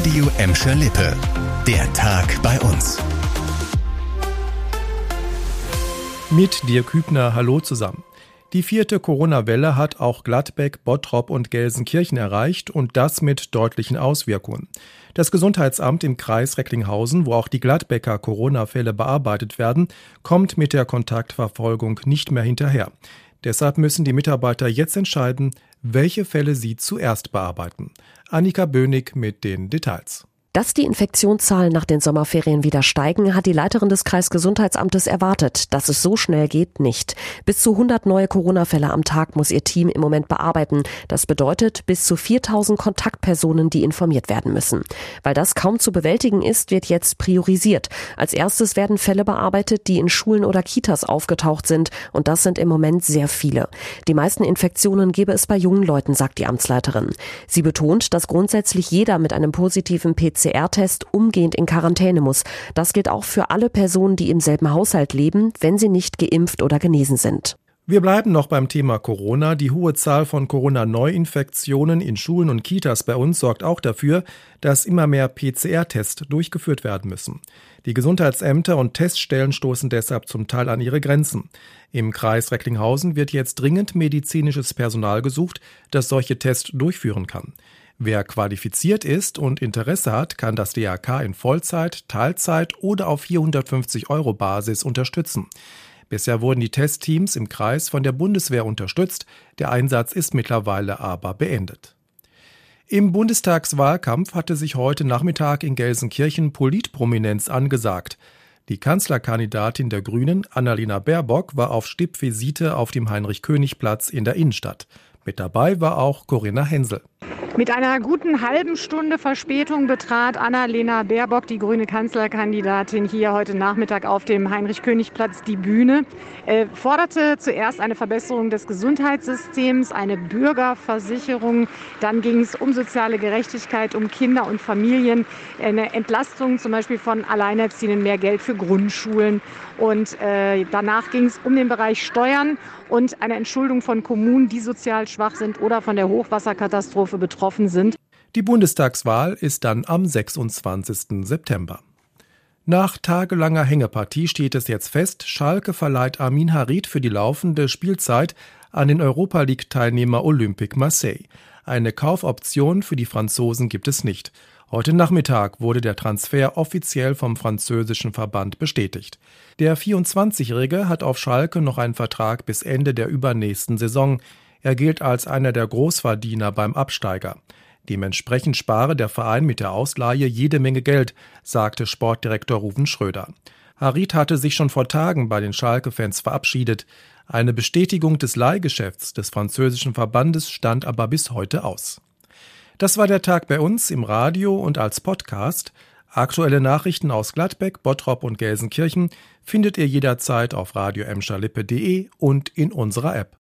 Radio Emscher Lippe. Der Tag bei uns. Mit dir Kübner, hallo zusammen. Die vierte Corona-Welle hat auch Gladbeck, Bottrop und Gelsenkirchen erreicht und das mit deutlichen Auswirkungen. Das Gesundheitsamt im Kreis Recklinghausen, wo auch die Gladbecker Corona-Fälle bearbeitet werden, kommt mit der Kontaktverfolgung nicht mehr hinterher. Deshalb müssen die Mitarbeiter jetzt entscheiden, welche Fälle sie zuerst bearbeiten. Annika Bönig mit den Details. Dass die Infektionszahlen nach den Sommerferien wieder steigen, hat die Leiterin des Kreisgesundheitsamtes erwartet. Dass es so schnell geht, nicht. Bis zu 100 neue Corona-Fälle am Tag muss ihr Team im Moment bearbeiten. Das bedeutet bis zu 4000 Kontaktpersonen, die informiert werden müssen. Weil das kaum zu bewältigen ist, wird jetzt priorisiert. Als erstes werden Fälle bearbeitet, die in Schulen oder Kitas aufgetaucht sind. Und das sind im Moment sehr viele. Die meisten Infektionen gebe es bei jungen Leuten, sagt die Amtsleiterin. Sie betont, dass grundsätzlich jeder mit einem positiven PC PCR-Test umgehend in Quarantäne muss. Das gilt auch für alle Personen, die im selben Haushalt leben, wenn sie nicht geimpft oder genesen sind. Wir bleiben noch beim Thema Corona. Die hohe Zahl von Corona-Neuinfektionen in Schulen und Kitas bei uns sorgt auch dafür, dass immer mehr PCR-Tests durchgeführt werden müssen. Die Gesundheitsämter und Teststellen stoßen deshalb zum Teil an ihre Grenzen. Im Kreis Recklinghausen wird jetzt dringend medizinisches Personal gesucht, das solche Tests durchführen kann. Wer qualifiziert ist und Interesse hat, kann das DRK in Vollzeit, Teilzeit oder auf 450 Euro Basis unterstützen. Bisher wurden die Testteams im Kreis von der Bundeswehr unterstützt, der Einsatz ist mittlerweile aber beendet. Im Bundestagswahlkampf hatte sich heute Nachmittag in Gelsenkirchen Politprominenz angesagt. Die Kanzlerkandidatin der Grünen, Annalena Baerbock, war auf Stippvisite auf dem Heinrich-König-Platz in der Innenstadt. Mit dabei war auch Corinna Hensel. Mit einer guten halben Stunde Verspätung betrat Annalena Baerbock, die grüne Kanzlerkandidatin, hier heute Nachmittag auf dem Heinrich-König-Platz die Bühne. Er forderte zuerst eine Verbesserung des Gesundheitssystems, eine Bürgerversicherung. Dann ging es um soziale Gerechtigkeit, um Kinder und Familien, eine Entlastung zum Beispiel von Alleinerziehenden, mehr Geld für Grundschulen. Und äh, danach ging es um den Bereich Steuern und eine Entschuldung von Kommunen, die sozial schwach sind oder von der Hochwasserkatastrophe betroffen sind. Die Bundestagswahl ist dann am 26. September. Nach tagelanger Hängepartie steht es jetzt fest, Schalke verleiht Armin Harid für die laufende Spielzeit an den Europa League-Teilnehmer Olympique Marseille. Eine Kaufoption für die Franzosen gibt es nicht. Heute Nachmittag wurde der Transfer offiziell vom französischen Verband bestätigt. Der 24-Jährige hat auf Schalke noch einen Vertrag bis Ende der übernächsten Saison. Er gilt als einer der Großverdiener beim Absteiger. Dementsprechend spare der Verein mit der Ausleihe jede Menge Geld, sagte Sportdirektor Ruven Schröder. Harit hatte sich schon vor Tagen bei den Schalke-Fans verabschiedet. Eine Bestätigung des Leihgeschäfts des französischen Verbandes stand aber bis heute aus. Das war der Tag bei uns im Radio und als Podcast. Aktuelle Nachrichten aus Gladbeck, Bottrop und Gelsenkirchen findet ihr jederzeit auf radio und in unserer App.